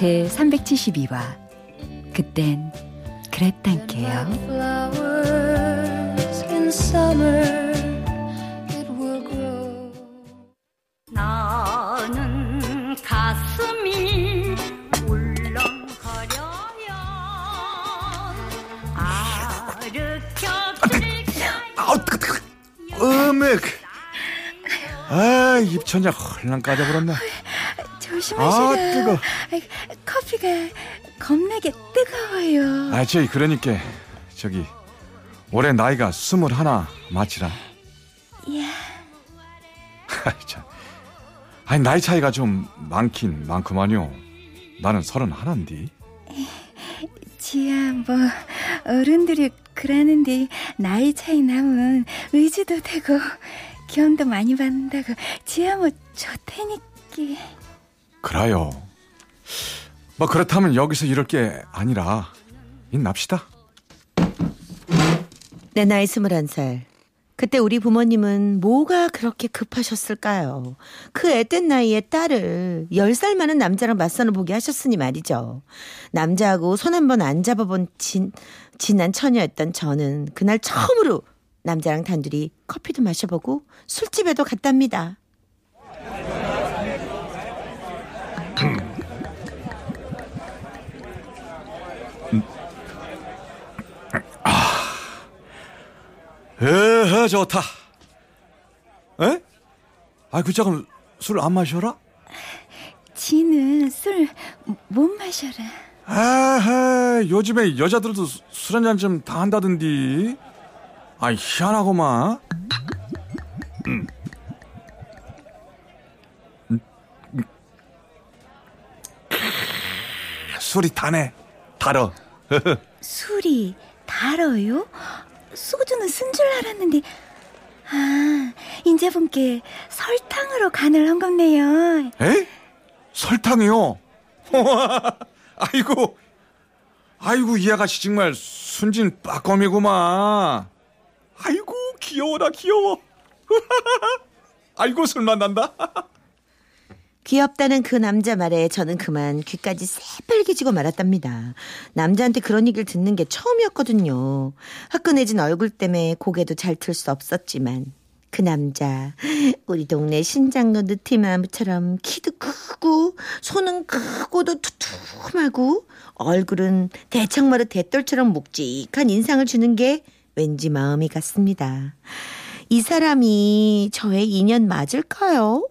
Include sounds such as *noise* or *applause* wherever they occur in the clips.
제 372화. 그땐 그랬단게요. 나는 가슴이 울렁거려요. 아르켜 음액 아 입천장 헐랑 까져버렸네 조심하시라. 아, 뜨거. 커피가 겁나게 뜨거워요. 아 저기 그러니까 저기 올해 나이가 스물 하나 맞지라 야, 아이, 참. 아니 나이 차이가 좀 많긴 많구만요 나는 서른 하나인데 지야 뭐 어른들이 그러는데 나이 차이 나면 의지도 되고 기운도 많이 받는다고 지야 뭐 좋다니까. 그래요 뭐 그렇다면 여기서 이럴 게 아니라 인납시다 내 나이 스물한 살. 그때 우리 부모님은 뭐가 그렇게 급하셨을까요? 그 애된 나이에 딸을 열 살 많은 남자랑 맞서는 보게 하셨으니 말이죠. 남자하고 손 한 번 안 잡아본 진, 진한 처녀였던 저는 그날 처음으로 남자랑 단둘이 커피도 마셔보고 술집에도 갔답니다. 에 좋다 에? 아그 잠깐 술안 마셔라? 지는 술 못 마셔라. 아하 요즘에 여자들도 술 한잔좀다 한다던디 아이 희한하고만 음. 음. 음. 술이 다네 달어 술이 달아요? 소주는 쓴 줄 알았는데 아 인제 분께 설탕으로 간을 한 겁네요. 에? 설탕이요? *laughs* 아이고, 아이고 이 아가씨 정말 순진 빠껌이구만. 아이고 귀여워라 귀여워. *laughs* 아이고 술만 난다. *laughs* 귀엽다는 그 남자 말에 저는 그만 귀까지 새빨개지고 말았답니다. 남자한테 그런 얘기를 듣는 게 처음이었거든요. 화끈해진 얼굴 때문에 고개도 잘틀수 없었지만 그 남자 우리 동네 신장로 느티나무처럼 키도 크고 손은 크고도 투툼하고 얼굴은 대청마루 대돌처럼 묵직한 인상을 주는 게 왠지 마음이 갔습니다. 이 사람이 저의 인연 맞을까요?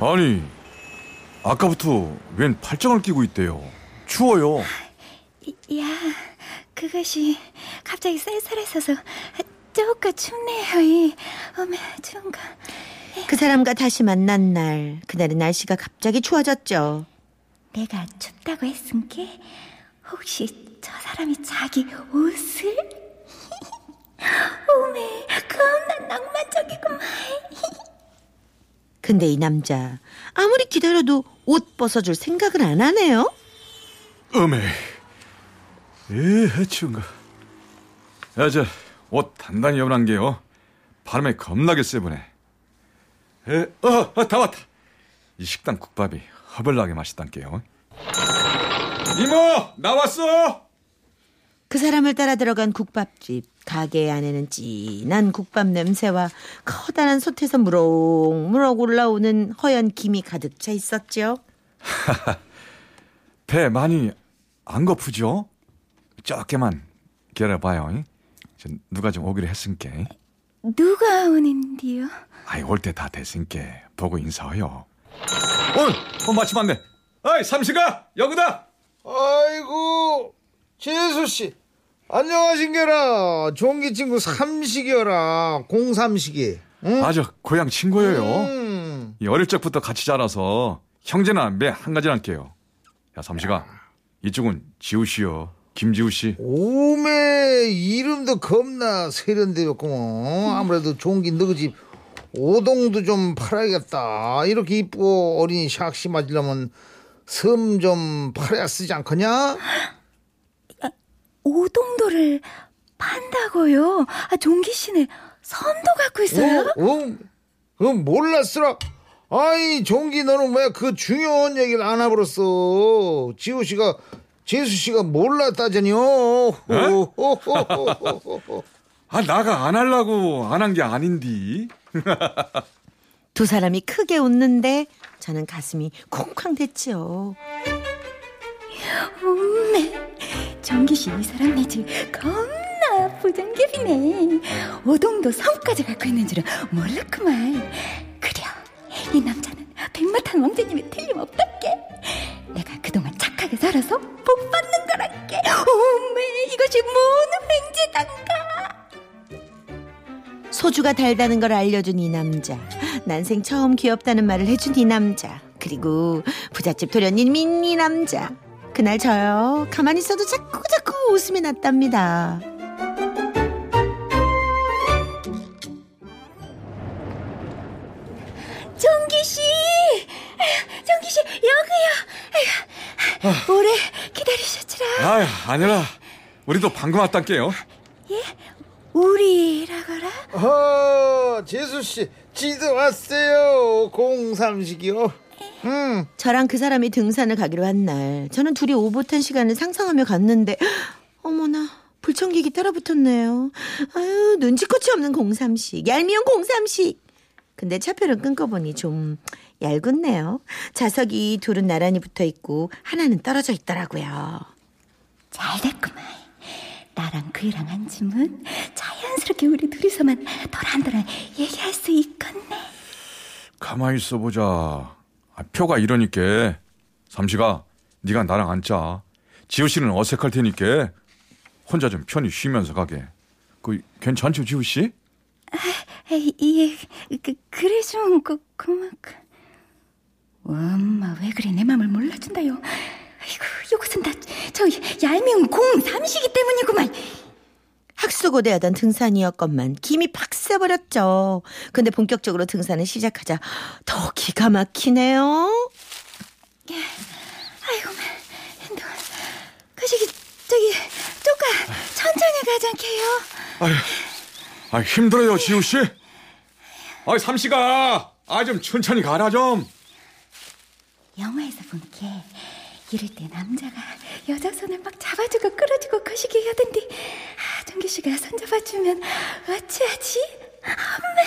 아니 아까부터 웬 팔짱을 끼고 있대요. 추워요. 야 그것이 갑자기 쌀쌀해 서서 쪼까 춥네요. 이. 어메 추운가. 그 사람과 다시 만난 날, 그날은 날씨가 갑자기 추워졌죠. 내가 춥다고 했은 게 혹시 저 사람이 자기 옷을? *laughs* 오메 겁나 낭만적이구만. *laughs* 근데 이 남자, 아무리 기다려도 옷 벗어줄 생각을 안 하네요? 어메. 에 추운가. 야저 옷 단단히 여분한 게요. 바람에 겁나게 세부네. 에, 어, 어, 다 왔다. 이 식당 국밥이 허벌나게 맛있단게요. 이모 나왔어. 그 사람을 따라 들어간 국밥집. 가게 안에는 진한 국밥 냄새와 커다란 솥에서 무럭무럭 올라오는 허연 김이 가득 차 있었죠. *laughs* 배 많이 안 고프죠? 적게만 기다려봐요. 저 누가 좀 오기로 했으니까. 누가 오는디요? 아이 올 때 다 됐으니까 보고 인사해요. 어, 어 마침 왔네. 아이 삼시가 여기다. 아이고 재수 씨 안녕하신게라 종기 친구 삼식이여라 공삼식이 응? 아저 고향 친구예요. 음, 이 어릴 적부터 같이 자라서 형제나 매한 가지 할게요. 야 삼시가 이쪽은 지우 씨요. 김지우 씨. 오메 이름도 겁나 세련되었구먼 아무래도 종기 너희 집 오동도 좀 팔아야겠다 이렇게 이쁘고 어린이 샥시 맞으려면 섬 좀 팔아야 쓰지 않겠냐? *laughs* 오동도를 판다고요? 아, 종기 씨는 선도 갖고 있어요? 어? 어? 어 몰랐으라 아이 종기 너는 왜 그 중요한 얘기를 안 해버렸어 지우 씨가 재수 씨가 몰랐다잖여. *laughs* 아 나가 안 하려고 안 한 게 아닌디. *laughs* 두 사람이 크게 웃는데 저는 가슴이 쿵쾅댔지요. 엄매 정기 씨 이 사람 내지 겁나 부장급이네 오동도 성까지 갖고 있는 줄은 몰랐구만 그려 이 남자는 백마탄 왕자님이 틀림없단게 내가 그동안 착하게 살아서 복 받는 거란게 엄매 이것이 뭔 횡재단가 소주가 달다는 걸 알려준 이 남자. 난생 처음 귀엽다는 말을 해준 이 남자. 그리고 부잣집 도련님인 이 남자. 그날 저요. 가만히 있어도 자꾸 자꾸 웃음이 났답니다. 정기 씨 아휴, 정기 씨 여기요 아휴, 오래 기다리셨지라 아 아니라 우리도 방금 왔단게요. 우리라거라 어, 재수 씨, 지도 왔어요. 공삼식이요. 음, 저랑 그 사람이 등산을 가기로 한 날, 저는 둘이 오붓한 시간을 상상하며 갔는데, 어머나, 불청객이 따라붙었네요. 아유, 눈치코치 없는 공삼식, 얄미운 공삼식. 근데 차표를 끊고보니 좀 얄궂네요. 좌석이 둘은 나란히 붙어 있고, 하나는 떨어져 있더라고요. 잘 됐구만. 나랑 그이랑 앉으면 자연스럽게 우리 둘이서만 도란도란 얘기할 수 있겠네. 가만히 있어 보자. 아, 표가 이러니까 삼시가 네가 나랑 앉자. 지우 씨는 어색할 테니까 혼자 좀 편히 쉬면서 가게. 그 괜찮죠 지우 씨? 에이, 예, 그, 그래 좀 고, 고맙고. 엄마 왜 그래 내 맘을 몰라준다요. 아이고 이것은 다 저 얄미운 공 삼시기 때문이구만. 학수고대하던 등산이었건만 김이 팍 새버렸죠. 근데 본격적으로 등산을 시작하자 더 기가 막히네요. 아이고 너, 그 저기 저기 쪼까 천천히 가자케요. 아유, 아 힘들어요 지우 씨. 아 삼시가 아 좀 천천히 가라 좀. 영화에서 본 게 이럴 때 남자가 여자 손을 막 잡아주고 끌어주고 거시기 하던데 아, 정규 씨가 손 잡아주면 어찌하지? 엄마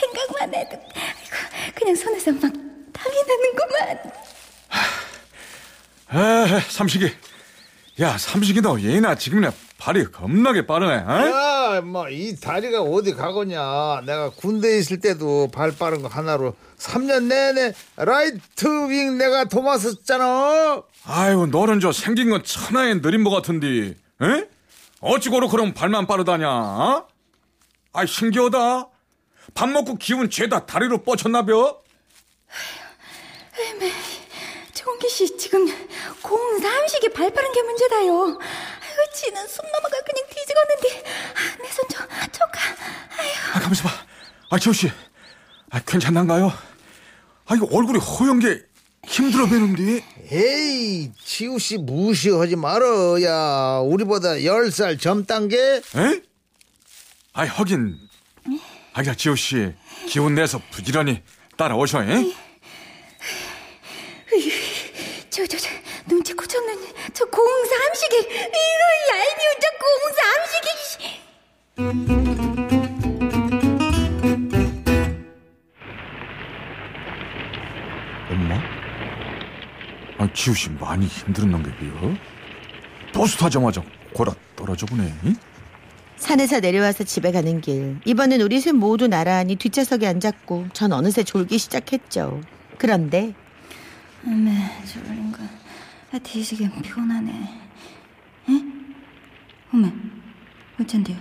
생각만 해도 아이고 그냥 손에서 막 땀이 나는구만 에 삼식이. 야 삼식이 너 얘나 지금이나 발이 겁나게 빠르네. 어? 야, 뭐, 이 다리가 어디 가거냐. 내가 군대에 있을 때도 발 빠른 거 하나로 3년 내내 라이트 윙 내가 도맡았잖아. 아유 너는 저 생긴 건 천하의 느림보 같은데. 에? 어찌고로 그럼 발만 빠르다냐? 어? 아 신기하다. 밥 먹고 기운 죄다 다리로 뻗쳤나벼? 정규 씨 지금 공 삼식이 발 빠른 게 문제다요 아이고 지는 숨 넘어가 그냥 뒤지겠는데 아, 내손좀 줘가 아이고 아, 가만있어 봐. 아, 지호 씨. 아, 괜찮난가요? 아, 이거 얼굴이 허연 게 힘들어 보이는데. 에이, 지우 씨 무시하지 말어. 야, 우리보다 10살 젊단 게. 에? 아이, 하긴. 아, 야, 지호씨. 기운 내서 부지런히 따라오셔, 에? 저, 저, 저, 눈치 고쳤는 저 공삼식이, 이거 얄미운 저 공삼식이. 아, 지호씨 많이 힘들었는 게 비요? 버스 타자마자 골아 떨어져 보네. 응? 산에서 내려와서 집에 가는 길. 이번엔 우리 셋 모두 나란히 뒷좌석에 앉았고 전 어느새 졸기 시작했죠. 그런데 어메, 저런가. 아, 뒤지게 피곤하네. 에? 어메, 어쩐데요?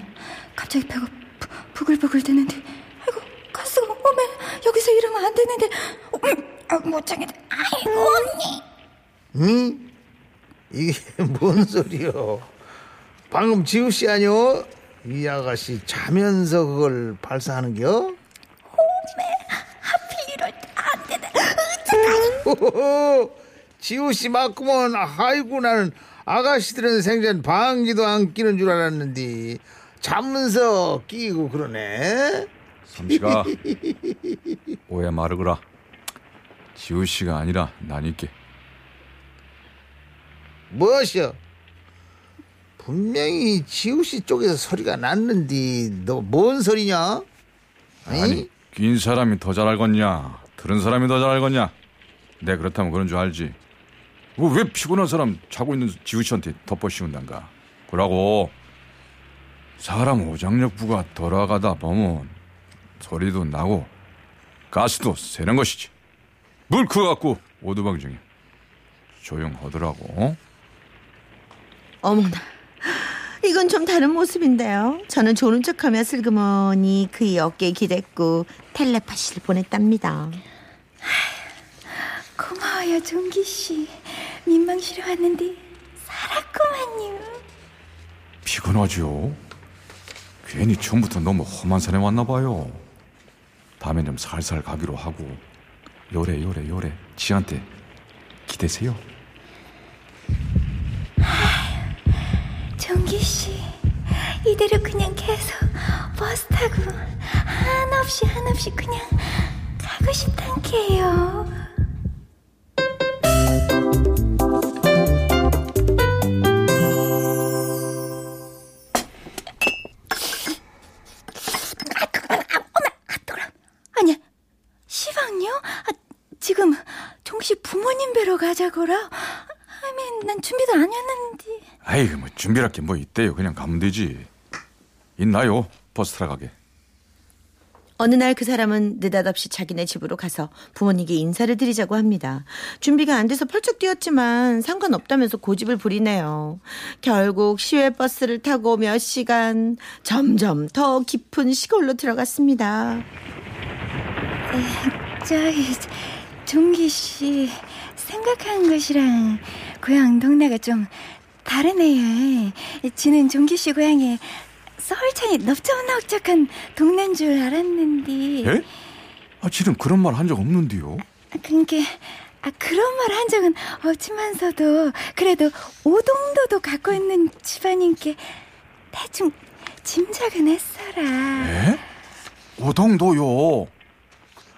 갑자기 배가 부, 부글부글 되는데. 아이고, 가스가, 어메, 여기서 이러면 안 되는데. 어, 아, 못 참겠다. 아이고 언니. 응? 이게 *laughs* 뭔 소리요? 방금 지우 씨 아니요? 이 아가씨 자면서 그걸 발사하는겨? 하필 이럴 때안 되네. 호호호, 지우 씨 맞구먼. 아이고 나는 아가씨들은 생전 방귀도 안 끼는 줄 알았는데 자면서 끼고 그러네. 삼시가 오해 마르거라. 지우 씨가 아니라 나니께. 무엇이여? 분명히 지우 씨 쪽에서 소리가 났는데 너 뭔 소리냐? 아니 낀 사람이 더 잘 알겠냐? 들은 사람이 더 잘 알겠냐? 내 그렇다면 그런 줄 알지. 그왜 피곤한 사람 자고 있는 지우 씨한테 덮어 씌운단가? 그러고 사람 오장력부가 돌아가다 보면 소리도 나고 가스도 새는 것이지. 물 크어 갖고 오두방 중에 조용하더라고. 어? 어머나. 이건 좀 다른 모습인데요. 저는 조는 척하며 슬그머니 그의 어깨에 기댔고 텔레파시를 보냈답니다. 고마워요 종기 씨. 민망시러 왔는데 살았구만요. 피곤하지요? 괜히 처음부터 너무 험한 산에 왔나 봐요. 다음엔 좀 살살 가기로 하고 요래 요래 요래 지한테 기대세요. 종기 씨. 이대로 그냥 계속 버스 타고 한없이 한없이 그냥 가고 싶단게요. 아, 지금 종씨 부모님 뵈러 가자고라? 하면 난 준비도 안 했는데. 아이 뭐 준비할 게 뭐 있대요. 그냥 가면 되지. 있나요? 버스 타러 가게. 어느 날 그 사람은 느닷없이 자기네 집으로 가서 부모님께 인사를 드리자고 합니다. 준비가 안 돼서 펄쩍 뛰었지만 상관없다면서 고집을 부리네요. 결국 시외 버스를 타고 몇 시간 점점 더 깊은 시골로 들어갔습니다. 저기 종기 씨 생각한 것이랑 고향 동네가 좀 다르네요. 지는 종기 씨 고향에 서울창이 넓적넓적한 동네인 줄 알았는데 예? 아, 지금 그런 말 한 적 없는데요. 그러니까 아, 그런 말 한 적은 없지만서도 그래도 오동도도 갖고 있는 집안인께 대충 짐작은 했어라. 예? 오동도요.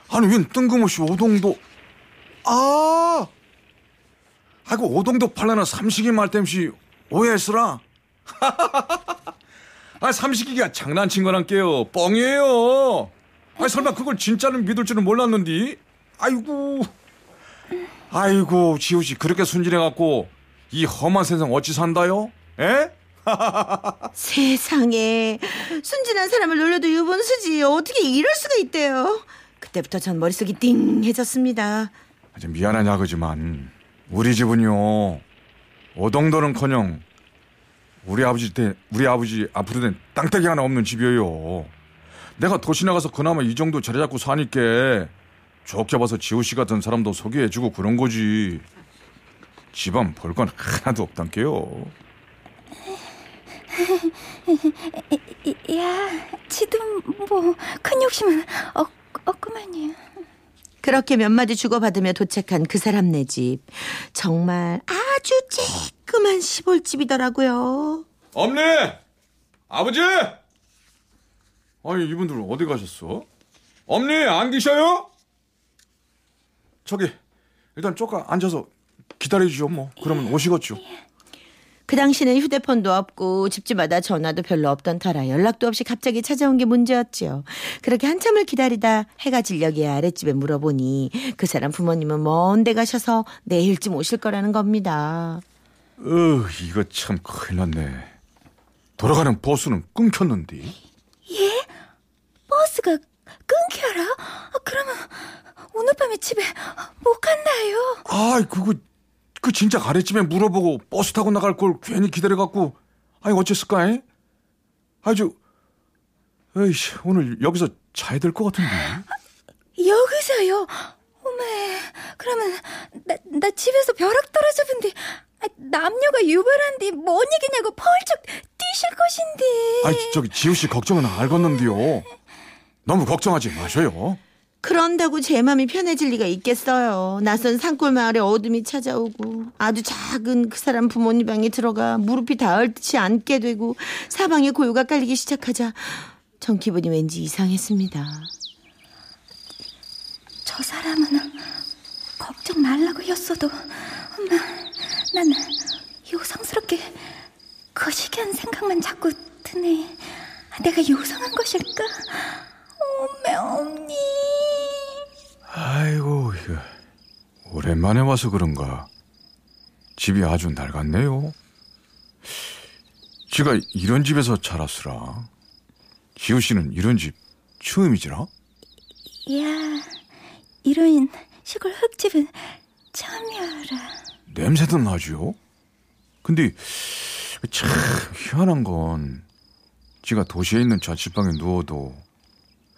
아니 웬 뜬금없이 오동도? 아, 아이고 오동도 팔라는 삼식이 말 땜시 오해했으라. *laughs* 아 삼식이가 장난친 거란께요. 뻥이에요. 아 설마 그걸 진짜는 믿을 줄은 몰랐는디. 아이고, 아이고 지호 씨 그렇게 순진해 갖고 이 험한 세상 어찌 산다요? 에? *laughs* 세상에 순진한 사람을 놀려도 유분수지 어떻게 이럴 수가 있대요. 그때부터 전 머릿속이 띵해졌습니다. 아주 미안한 야그지만 우리 집은요 오동도는커녕 우리 아버지 때 우리 아버지 앞으로 된 땅떼기 하나 없는 집이에요. 내가 도시 나가서 그나마 이 정도 자리 잡고 사니까 좋게 봐서 지호 씨 같은 사람도 소개해주고 그런 거지. 집안 볼 건 하나도 없단게요. 이- 야, 지도 뭐 큰 욕심은 없, 없구만요. 그렇게 몇 마디 주고받으며 도착한 그 사람 네 집. 정말 아주 쬐끄만 시골집이더라고요. 엄니, 아버지. 아니 이분들 어디 가셨어? 엄니 안 계셔요? 저기 일단 쪼까 앉아서 기다려주죠 뭐. 그러면 오시겠죠. 그 당시는 휴대폰도 없고 집집마다 전화도 별로 없던 터라 연락도 없이 갑자기 찾아온 게 문제였지요. 그렇게 한참을 기다리다 해가 질녘이야 아랫집에 물어보니 그 사람 부모님은 먼데 가셔서 내일쯤 오실 거라는 겁니다. 어, 이거 참 큰일 났네. 돌아가는 버스는 끊겼는데. 버스가 끊겨라? 아, 그러면 오늘 밤에 집에 못 간다요. 아, 그거 그 진짜 아랫집에 물어보고 버스 타고 나갈 걸 괜히 기다려갖고. 아니 어쨌을까? 이? 아이 저, 에이씨 오늘 여기서 자야 될 것 같은데. 여기서요? 어메, 그러면 나, 나 집에서 벼락 떨어져 본데 아, 남녀가 유별한데 뭔 얘기냐고 펄쩍 뛰실 것인데. 아이 저기 지우 씨 걱정은 알겠는데요. 너무 걱정하지 마셔요. 그런다고 제 맘이 편해질 리가 있겠어요. 낯선 산골 마을에 어둠이 찾아오고 아주 작은 그 사람 부모님 방에 들어가 무릎이 닿을 듯이 앉게 되고 사방에 고요가 깔리기 시작하자 전 기분이 왠지 이상했습니다. 저 사람은 걱정 말라고 했어도 엄마 난 요상스럽게 거시기한 생각만 자꾸 드네 내가 요상한 것일까? 어메 언니 아이고 오랜만에 와서 그런가 집이 아주 낡았네요. 지가 이런 집에서 자랐으라. 지우 씨는 이런 집 처음이지라? 야 이런 시골 흙집은 처음이어라 냄새도 나지요? 근데 참 희한한 건 지가 도시에 있는 자취방에 누워도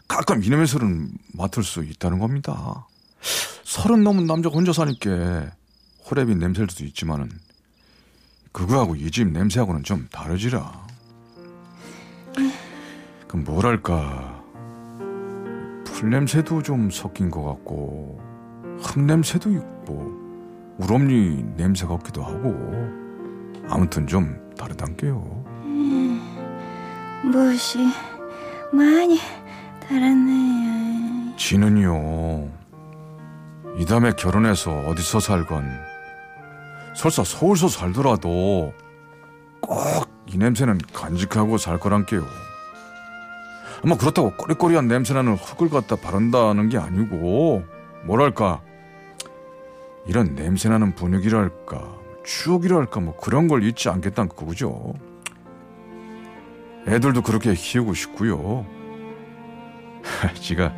가끔 이놈의 소리는 맡을 수 있다는 겁니다. 서른 넘은 남자가 혼자 사니까 호랩이 냄새일 수도 있지만은 그거하고 이 집 냄새하고는 좀 다르지라. 그 뭐랄까 풀 냄새도 좀 섞인 것 같고 흙 냄새도 있고 우럼니 냄새 같기도 하고 아무튼 좀 다르단게요. 무엇이 많이 다르네요 지는요 이 다음에 결혼해서 어디서 살건 설사 서울서 살더라도 꼭 이 냄새는 간직하고 살 거란게요. 아마 그렇다고 꼬리꼬리한 냄새나는 흙을 갖다 바른다는 게 아니고 뭐랄까 이런 냄새나는 분위기랄까 추억이랄까 뭐 그런 걸 잊지 않겠다는 그거죠. 애들도 그렇게 키우고 싶고요. *laughs* 지가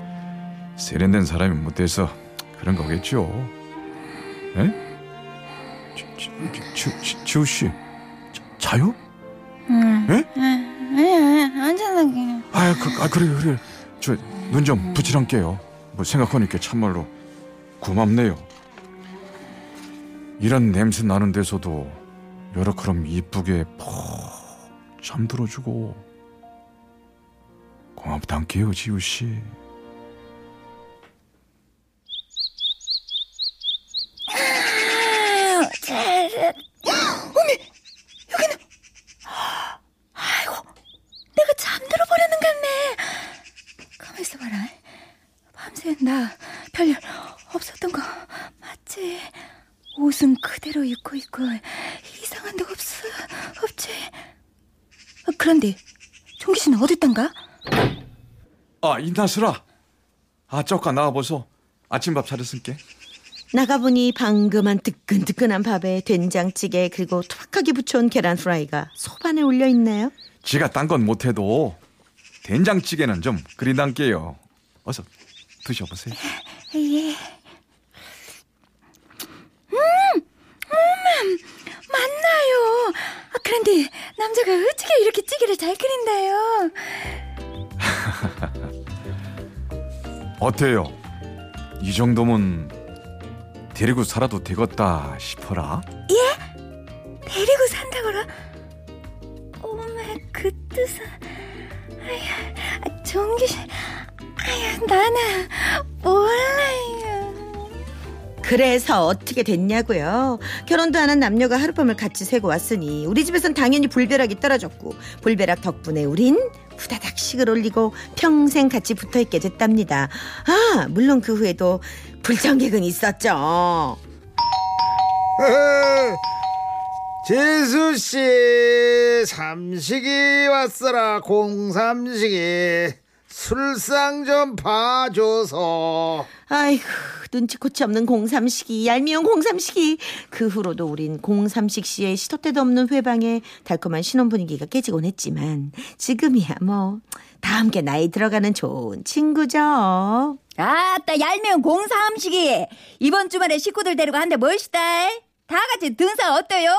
세련된 사람이 못 돼서 그런 거겠죠. 에? 지, 지, 지, 지, 지우 씨 자, 자요? 응 에? 아니 앉아나 그냥 아, 그, 아 그래 그래. 저 눈좀 붙이란게요. 뭐 생각하니까 참말로 고맙네요. 이런 냄새 나는 데서도 여러 그럼 이쁘게 푹 잠들어주고 고맙단게요, 지우 씨. 내가 잠들어 버리는 같네 가만 있어봐라 밤새 나 별일 없었던 거 맞지? 옷은 그대로 입고 있고 이상한 데 없어 없지? 어, 그런데 종기 씨는 어딨단가? 아, 인나스라. 아, 쪼까 나와보소. 아침밥 차렸을게. 나가보니 방금 한 뜨끈뜨끈한 밥에 된장찌개 그리고 투박하게 부쳐온 계란 프라이가 소반에 올려 있네요. 지가 딴 건 못해도 된장찌개는 좀 끓이단게요. 어서 드셔보세요. 예. 음, 음, 맞나요? 아, 그런데 남자가 어떻게 이렇게 찌개를 잘 끓인다요? *laughs* 어때요? 이 정도면 데리고 살아도 되겠다 싶어라. 데리고 산다고라? 오메 그 뜻은 아야 씨 아야 나는 몰라요 그래서 어떻게 됐냐고요. 결혼도 안 한 남녀가 하룻밤을 같이 새고 왔으니 우리 집에선 당연히 불벼락이 떨어졌고 불벼락 덕분에 우린 후다닥 식을 올리고 평생 같이 붙어있게 됐답니다. 아 물론 그 후에도 불청객은 있었죠. 재수 씨 삼식이 왔어라 공삼식이 술상 좀 봐줘서. 아이고 눈치코치 없는 공삼식이 얄미운 공삼식이. 그 후로도 우린 공삼식 씨의 시도 때도 없는 회방에 달콤한 신혼 분위기가 깨지곤 했지만 지금이야 뭐 다 함께 나이 들어가는 좋은 친구죠. 아따 얄미운 공사함식이. 이번 주말에 식구들 데리고 한대 멋있다 다 같이 등산 어때요?